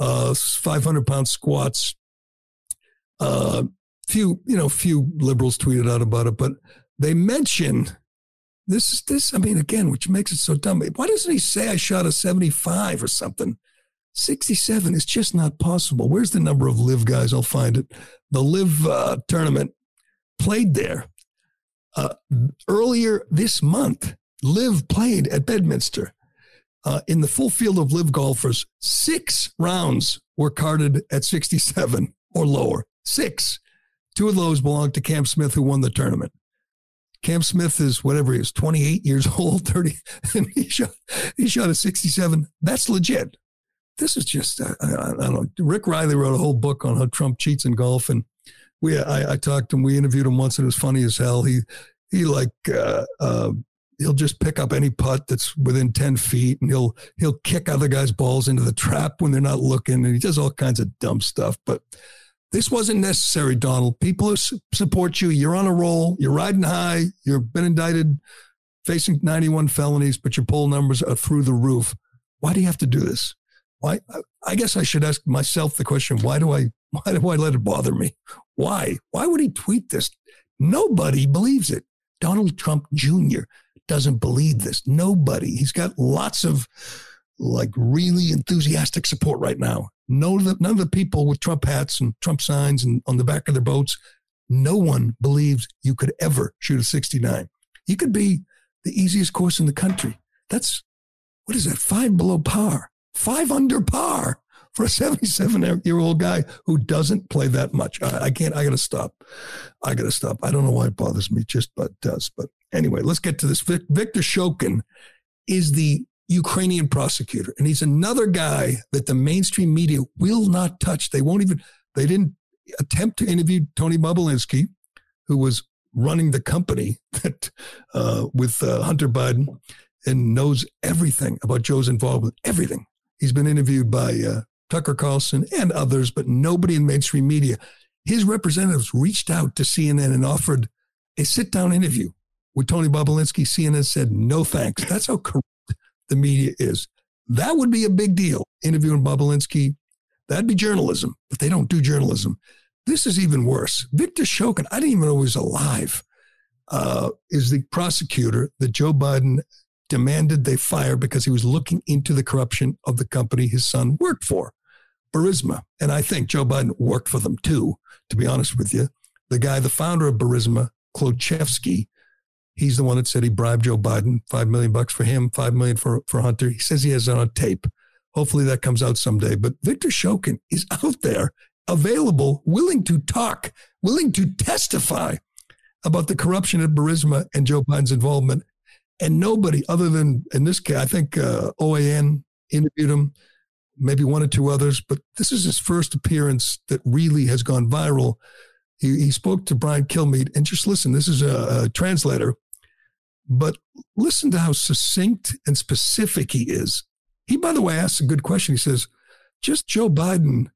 uh, 500 pound squats. Uh, few, you know, few liberals tweeted out about it, but they mention this, this, I mean, again, which makes it so dumb. Why doesn't he say I shot a 75 or something? 67 is just not possible. Where's the number of LIV guys? I'll find it. The LIV uh, tournament played there. Uh, earlier this month, LIV played at Bedminster uh, in the full field of LIV golfers, six rounds were carded at 67 or lower. Six. Two of those belonged to Cam Smith, who won the tournament. Cam Smith is whatever he is, 28 years old, 30, and he shot, he shot a 67. That's legit. This is just, uh, I, I, don't know. Rick Reilly wrote a whole book on how Trump cheats in golf. And we, I, I talked to him, we interviewed him once, and it was funny as hell. He, he like, uh, uh, he'll just pick up any putt that's within 10 feet and he'll he'll kick other guys balls into the trap when they're not looking and he does all kinds of dumb stuff. But this wasn't necessary donald. People who support you you're on a roll you're riding high you've been indicted facing 91 felonies but your poll numbers are through the roof. Why do you have to do this? Why i guess i should ask myself the question why do i why do i let it bother me? Why? Why would he tweet this? Nobody believes it. Donald trump jr doesn't believe this. Nobody. He's got lots of like really enthusiastic support right now. The, none of the people with Trump hats and Trump signs and on the back of their boats, no one believes you could ever shoot a 69. You could be the easiest course in the country. That's what is that? Five below par, five under par for a 77 year old guy who doesn't play that much. I, I can't, I got to stop. I got to stop. I don't know why it bothers me, just but does. But Anyway, let's get to this. Viktor Shokin is the Ukrainian prosecutor, and he's another guy that the mainstream media will not touch. They won't even, they didn't attempt to interview Tony Bobulinski, who was running the company that uh, with uh, Hunter Biden and knows everything about Joe's involvement, everything. He's been interviewed by uh, Tucker Carlson and others, but nobody in mainstream media. His representatives reached out to CNN and offered a sit down interview with Tony Bobulinski, CNN said, no thanks. That's how corrupt the media is. That would be a big deal, interviewing Bobulinski. That'd be journalism, but they don't do journalism. This is even worse. Viktor Shokin, I didn't even know he was alive, uh, is the prosecutor that Joe Biden demanded they fire because he was looking into the corruption of the company his son worked for. Burisma, and I think Joe Biden worked for them too, to be honest with you. The guy, the founder of Burisma, Zlochevsky, he's the one that said he bribed Joe Biden, five million bucks for him, five million for, for Hunter. He says he has it on tape. Hopefully that comes out someday. But Viktor Shokin is out there, available, willing to talk, willing to testify about the corruption at Burisma and Joe Biden's involvement. And nobody other than, in this case, I think uh, OAN interviewed him, maybe one or two others, but this is his first appearance that really has gone viral. He, he spoke to Brian Kilmeade, and just listen, this is a, a translator, but listen to how succinct and specific he is. He, by the way, asks a good question. He says, just Joe Biden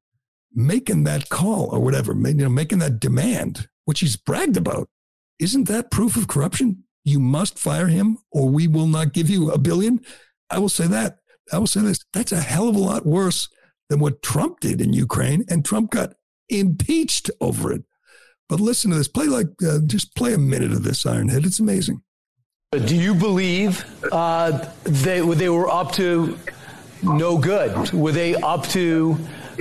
making that call or whatever, you know, making that demand, which he's bragged about, isn't that proof of corruption? You must fire him or we will not give you a billion. I will say that. I will say this. That's a hell of a lot worse than what Trump did in Ukraine. And Trump got impeached over it. But listen to this. Play like, uh, just play a minute of this, Ironhead. It's amazing. Do you believe uh, they, they were up to no good? Were they up to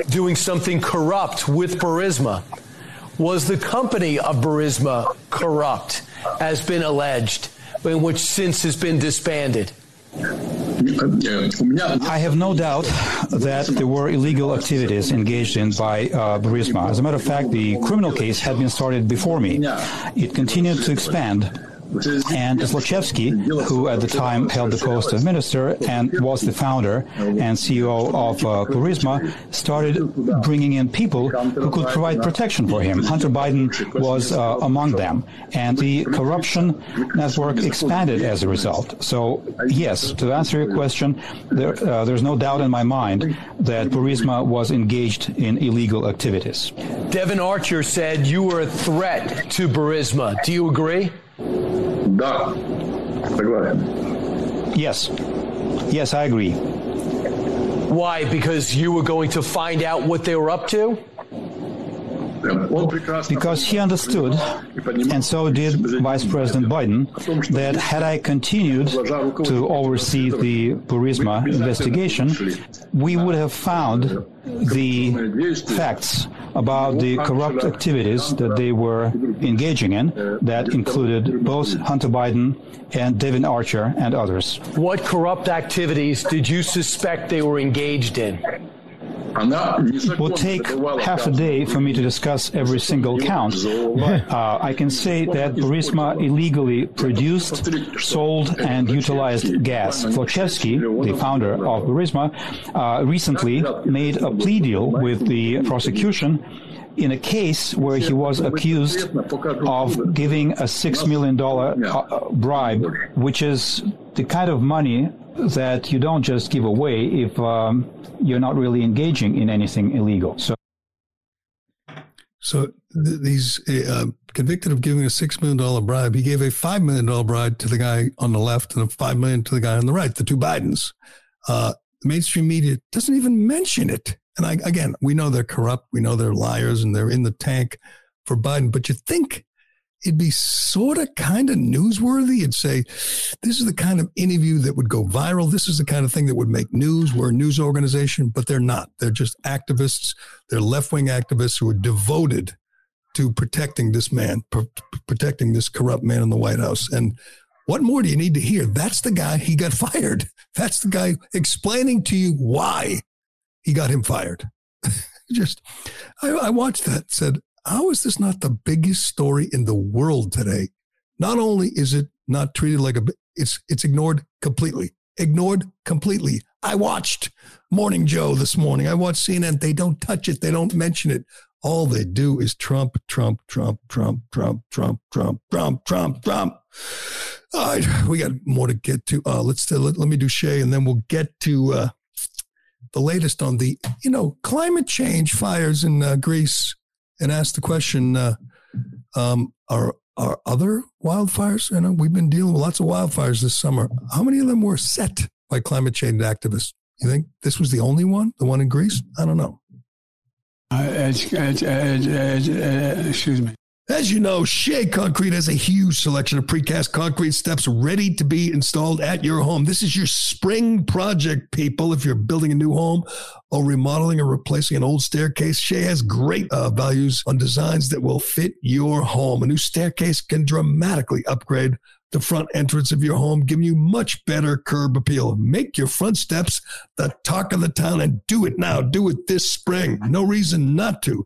doing something corrupt with Burisma? Was the company of Burisma corrupt, as been alleged, in which since has been disbanded? I have no doubt that there were illegal activities engaged in by uh, Burisma. As a matter of fact, the criminal case had been started before me. It continued to expand and Zlochevsky, who at the time held the post of minister and was the founder and CEO of uh, Burisma, started bringing in people who could provide protection for him. Hunter Biden was uh, among them, and the corruption network expanded as a result. So, yes, to answer your question, there, uh, there's no doubt in my mind that Burisma was engaged in illegal activities. Devon Archer said you were a threat to Burisma. Do you agree? Да, согласен. Yes. Yes, I agree. Why? Because you were going to find out what they were up to? Because he understood, and so did Vice President Biden, that had I continued to oversee the Burisma investigation, we would have found the facts about the corrupt activities that they were engaging in that included both Hunter Biden and Devon Archer and others. What corrupt activities did you suspect they were engaged in? It would take half a day for me to discuss every single count, but uh, I can say that Burisma illegally produced, sold, and utilized gas. Zlochevsky, the founder of Burisma, uh, recently made a plea deal with the prosecution in a case where he was accused of giving a $6 million uh, bribe, which is the kind of money that you don't just give away if um, you're not really engaging in anything illegal. So, so th- he's uh, convicted of giving a six million dollar bribe. He gave a five million dollar bribe to the guy on the left and a five million to the guy on the right, the two Bidens. Uh, mainstream media doesn't even mention it. And I, again, we know they're corrupt. We know they're liars and they're in the tank for Biden. But you think it'd be sort of kind of newsworthy. It'd say, this is the kind of interview that would go viral. This is the kind of thing that would make news. We're a news organization, but they're not. They're just activists. They're left wing activists who are devoted to protecting this man, pr- protecting this corrupt man in the White House. And what more do you need to hear? That's the guy he got fired. That's the guy explaining to you why he got him fired. just, I, I watched that, said, how is this not the biggest story in the world today? Not only is it not treated like a, it's it's ignored completely, ignored completely. I watched Morning Joe this morning. I watched CNN. They don't touch it. They don't mention it. All they do is Trump, Trump, Trump, Trump, Trump, Trump, Trump, Trump, Trump, Trump. All right, we got more to get to. Uh, let's uh, let, let me do Shea, and then we'll get to uh, the latest on the you know climate change fires in uh, Greece and ask the question: uh, um, Are are other wildfires? You know, we've been dealing with lots of wildfires this summer. How many of them were set by climate change activists? You think this was the only one, the one in Greece? I don't know. Uh, excuse me. As you know, Shea Concrete has a huge selection of precast concrete steps ready to be installed at your home. This is your spring project, people. If you're building a new home or remodeling or replacing an old staircase, Shea has great uh, values on designs that will fit your home. A new staircase can dramatically upgrade the front entrance of your home, giving you much better curb appeal. Make your front steps the talk of the town and do it now. Do it this spring. No reason not to.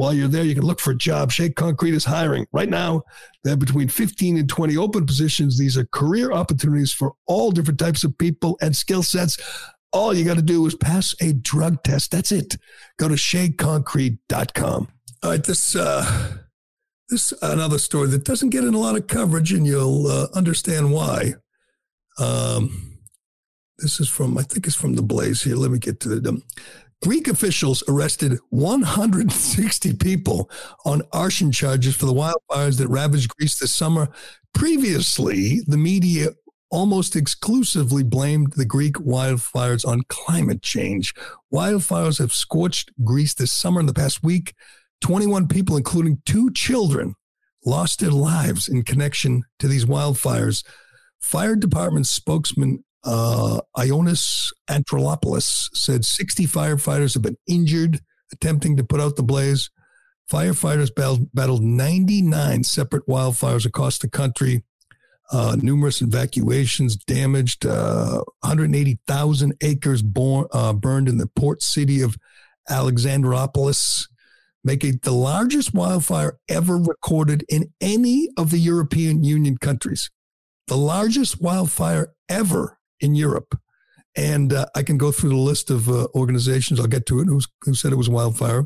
while you're there, you can look for a job. Shea Concrete is hiring. Right now, they have between 15 and 20 open positions. These are career opportunities for all different types of people and skill sets. All you got to do is pass a drug test. That's it. Go to sheaconcrete.com. All right, this uh this another story that doesn't get in a lot of coverage, and you'll uh, understand why. Um, this is from, I think it's from the Blaze here. Let me get to the. Um, Greek officials arrested 160 people on arson charges for the wildfires that ravaged Greece this summer. Previously, the media almost exclusively blamed the Greek wildfires on climate change. Wildfires have scorched Greece this summer in the past week. 21 people, including two children, lost their lives in connection to these wildfires. Fire department spokesman uh, Ioannis Antrolopoulos said 60 firefighters have been injured attempting to put out the blaze. Firefighters battled, battled 99 separate wildfires across the country. Uh, numerous evacuations damaged, uh, 180,000 acres born, uh, burned in the port city of Alexandroupolis, making the largest wildfire ever recorded in any of the European Union countries. The largest wildfire ever in Europe. And uh, I can go through the list of uh, organizations. I'll get to it. Who's, who said it was wildfire?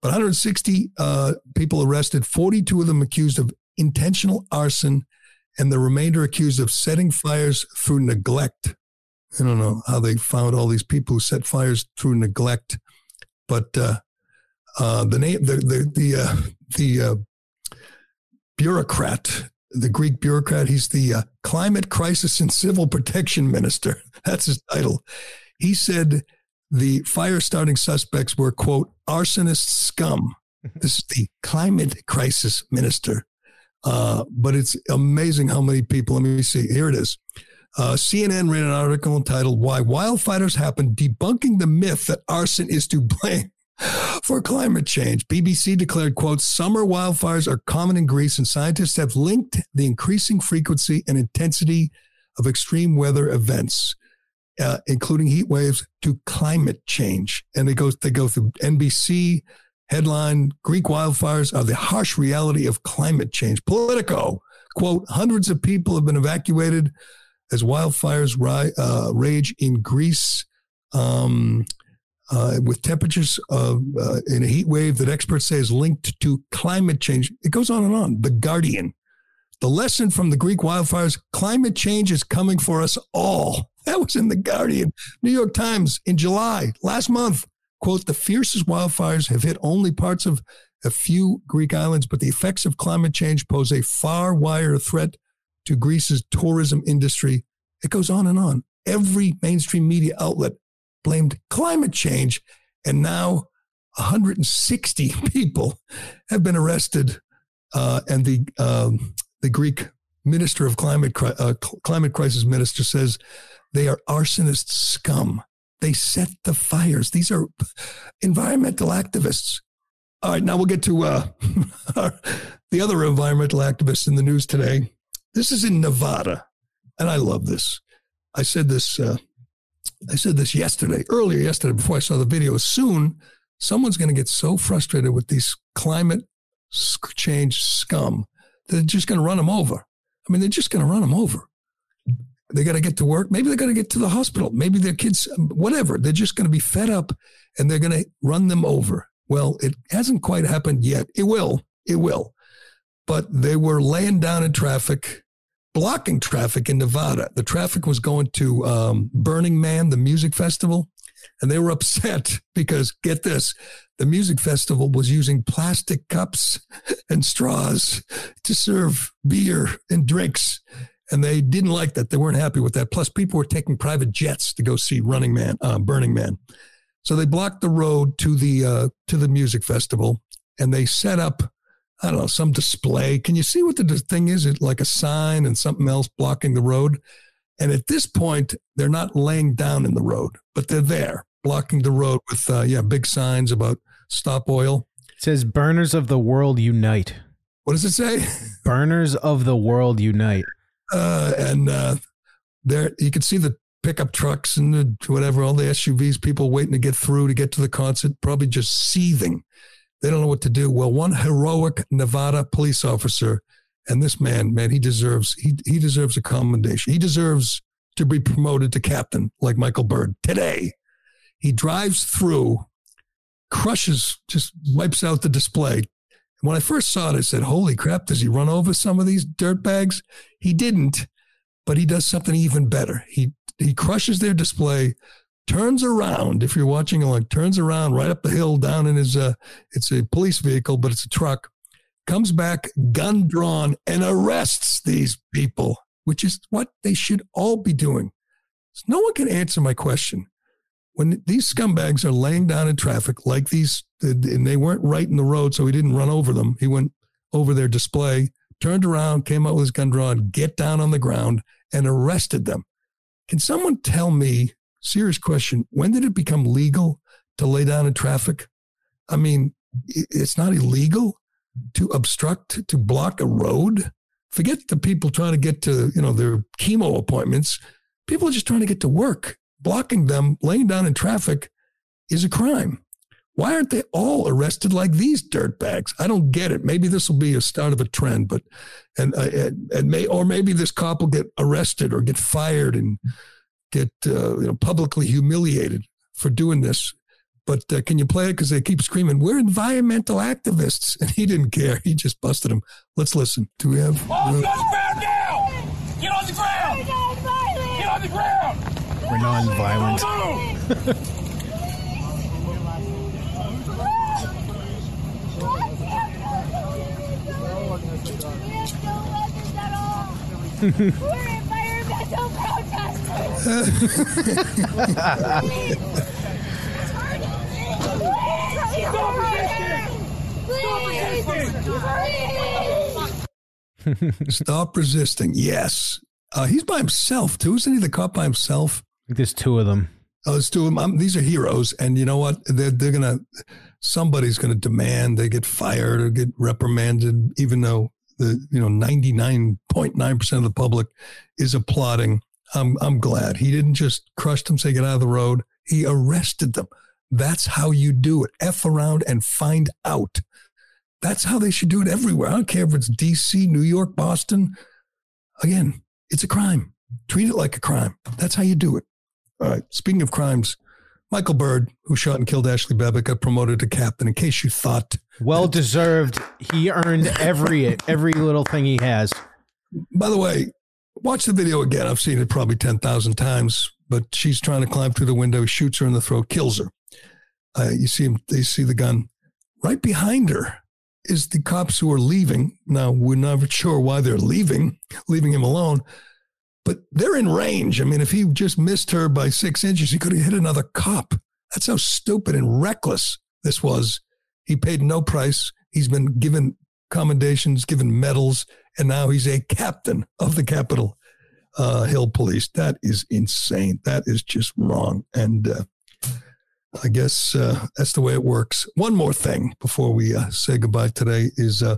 But 160 uh, people arrested, 42 of them accused of intentional arson, and the remainder accused of setting fires through neglect. I don't know how they found all these people who set fires through neglect, but uh, uh, the name, the the the uh, the bureaucrat, the Greek bureaucrat. He's the uh, climate crisis and civil protection minister. That's his title. He said the fire starting suspects were quote arsonist scum. This is the climate crisis minister. Uh, but it's amazing how many people. Let me see. Here it is. Uh, CNN ran an article entitled "Why Wildfires Happen: Debunking the Myth That Arson Is to Blame." For climate change. BBC declared, quote, summer wildfires are common in Greece and scientists have linked the increasing frequency and intensity of extreme weather events, uh, including heat waves, to climate change. And they go, they go through NBC headline, Greek wildfires are the harsh reality of climate change. Politico, quote, hundreds of people have been evacuated as wildfires ri- uh, rage in Greece. Um, uh, with temperatures uh, in a heat wave that experts say is linked to climate change. It goes on and on. The Guardian. The lesson from the Greek wildfires climate change is coming for us all. That was in The Guardian. New York Times in July, last month, quote, the fiercest wildfires have hit only parts of a few Greek islands, but the effects of climate change pose a far wider threat to Greece's tourism industry. It goes on and on. Every mainstream media outlet blamed climate change. And now 160 people have been arrested. Uh, and the, um, the Greek minister of climate, uh, climate crisis minister says they are arsonist scum. They set the fires. These are environmental activists. All right, now we'll get to uh, the other environmental activists in the news today. This is in Nevada, and I love this. I said this uh, I said this yesterday, earlier yesterday, before I saw the video. Soon, someone's going to get so frustrated with these climate change scum they're just going to run them over. I mean, they're just going to run them over. They got to get to work. Maybe they're going to get to the hospital. Maybe their kids, whatever. They're just going to be fed up and they're going to run them over. Well, it hasn't quite happened yet. It will. It will. But they were laying down in traffic blocking traffic in Nevada. The traffic was going to um, Burning Man, the music festival, and they were upset because get this, the music festival was using plastic cups and straws to serve beer and drinks. And they didn't like that. They weren't happy with that. Plus, people were taking private jets to go see Running Man, uh, Burning Man. So they blocked the road to the uh, to the music festival, and they set up I don't know, some display. Can you see what the thing is? It like a sign and something else blocking the road. And at this point, they're not laying down in the road, but they're there blocking the road with, uh, yeah, big signs about stop oil. It says burners of the world unite. What does it say? Burners of the world unite. Uh, and uh, there you can see the pickup trucks and the, whatever, all the SUVs, people waiting to get through to get to the concert, probably just seething they don't know what to do. Well, one heroic Nevada police officer, and this man, man, he deserves he he deserves a commendation. He deserves to be promoted to captain like Michael Byrd today. He drives through, crushes, just wipes out the display. When I first saw it, I said, "Holy crap! Does he run over some of these dirt bags?" He didn't, but he does something even better. He he crushes their display, turns around if you're watching along turns around right up the hill down in his uh it's a police vehicle but it's a truck comes back gun drawn and arrests these people which is what they should all be doing. So no one can answer my question. When these scumbags are laying down in traffic like these and they weren't right in the road so he didn't run over them. He went over their display turned around came out with his gun drawn get down on the ground and arrested them. Can someone tell me serious question. When did it become legal to lay down in traffic? I mean, it's not illegal to obstruct, to block a road. Forget the people trying to get to, you know, their chemo appointments. People are just trying to get to work. Blocking them, laying down in traffic is a crime. Why aren't they all arrested like these dirtbags? I don't get it. Maybe this will be a start of a trend, but and uh, and, and may or maybe this cop will get arrested or get fired and get uh, you know, publicly humiliated for doing this. But uh, can you play it? Because they keep screaming, "We're environmental activists," and he didn't care. He just busted him. Let's listen. Do we have? Oh, uh, get on the ground now! Get on the ground! Get on the ground! We're non-violent. We're environmental Stop resisting. Yes. Uh, he's by himself, too. Isn't he the cop by himself? There's two of them. Oh, there's two of them. Um, these are heroes. And you know what? They're, they're going to, somebody's going to demand they get fired or get reprimanded, even though the, you know, 99.9% of the public is applauding I'm I'm glad he didn't just crush them, say get out of the road. He arrested them. That's how you do it. F around and find out. That's how they should do it everywhere. I don't care if it's DC, New York, Boston. Again, it's a crime. Treat it like a crime. That's how you do it. All right. Speaking of crimes, Michael Byrd, who shot and killed Ashley Babbitt, got promoted to captain. In case you thought, well deserved. He earned every every little thing he has. By the way, watch the video again. I've seen it probably 10,000 times, but she's trying to climb through the window, shoots her in the throat, kills her. Uh, you see him, they see the gun. Right behind her is the cops who are leaving. Now, we're not sure why they're leaving, leaving him alone, but they're in range. I mean, if he just missed her by six inches, he could have hit another cop. That's how stupid and reckless this was. He paid no price. He's been given commendations, given medals, and now he's a captain of the Capitol uh, Hill Police. That is insane. That is just wrong. And uh, I guess uh, that's the way it works. One more thing before we uh, say goodbye today is uh,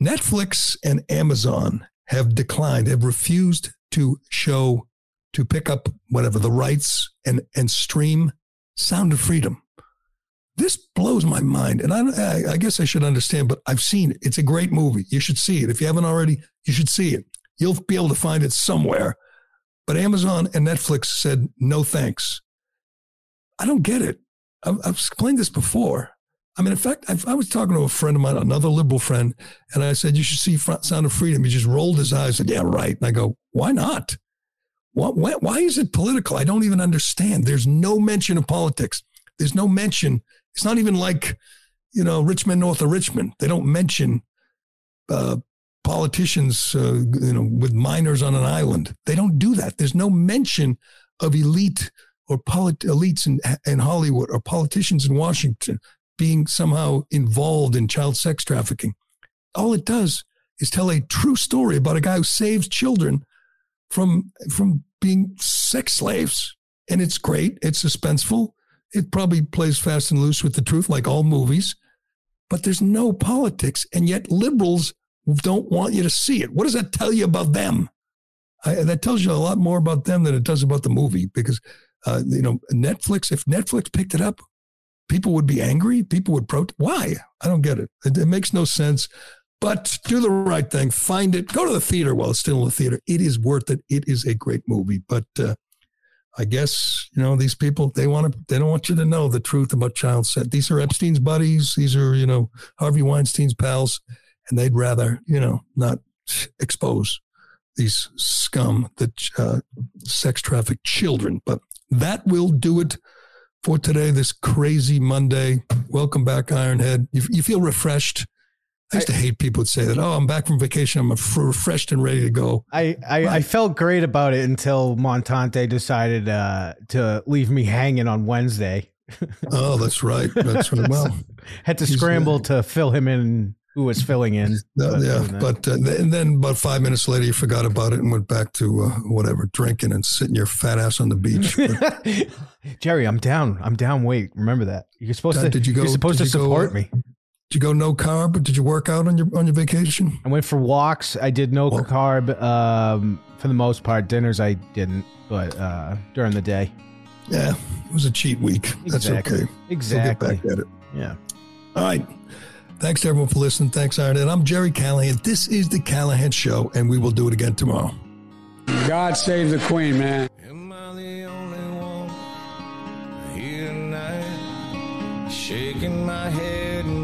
Netflix and Amazon have declined, have refused to show, to pick up whatever the rights and and stream Sound of Freedom. This blows my mind, and I, I guess I should understand, but I've seen it. It's a great movie. You should see it. If you haven't already, you should see it. You'll be able to find it somewhere. But Amazon and Netflix said no thanks. I don't get it. I've, I've explained this before. I mean, in fact, I, I was talking to a friend of mine, another liberal friend, and I said, You should see Sound of Freedom. He just rolled his eyes and said, Yeah, right. And I go, Why not? Why, why is it political? I don't even understand. There's no mention of politics. There's no mention. It's not even like, you know, Rich Men North of Richmond. They don't mention uh, politicians, uh, you know, with minors on an island. They don't do that. There's no mention of elite or polit- elites in, in Hollywood or politicians in Washington being somehow involved in child sex trafficking. All it does is tell a true story about a guy who saves children from from being sex slaves. And it's great. It's suspenseful. It probably plays fast and loose with the truth, like all movies. But there's no politics, and yet liberals don't want you to see it. What does that tell you about them? I, that tells you a lot more about them than it does about the movie because uh, you know Netflix. If Netflix picked it up, people would be angry. People would protest. Why? I don't get it. it. It makes no sense. But do the right thing. Find it. Go to the theater while it's still in the theater. It is worth it. It is a great movie. But uh, I guess you know these people. They want to. They don't want you to know the truth about child sex. These are Epstein's buddies. These are you know Harvey Weinstein's pals, and they'd rather you know not expose these scum that uh, sex traffic children. But that will do it for today. This crazy Monday. Welcome back, Ironhead. You, you feel refreshed. I used to hate people would say that. Oh, I'm back from vacation. I'm refreshed and ready to go. I, I, I felt great about it until Montante decided uh, to leave me hanging on Wednesday. oh, that's right. That's right. Well, had to scramble to fill him in who was filling in. yeah, but uh, and then about five minutes later, you forgot about it and went back to uh, whatever drinking and sitting your fat ass on the beach. But, Gerry, I'm down. I'm down Wait, Remember that. You're supposed to. Did you go? You're supposed to support go, me. Did you go no carb? But did you work out on your on your vacation? I went for walks. I did no well, carb um, for the most part. Dinners I didn't, but uh, during the day. Yeah, it was a cheat week. That's okay. Exactly. We'll get back at it. Yeah. All right. Thanks everyone for listening. Thanks, Iron. And I'm Gerry Callahan. This is the Callahan Show, and we will do it again tomorrow. God save the Queen, man. Shaking my head and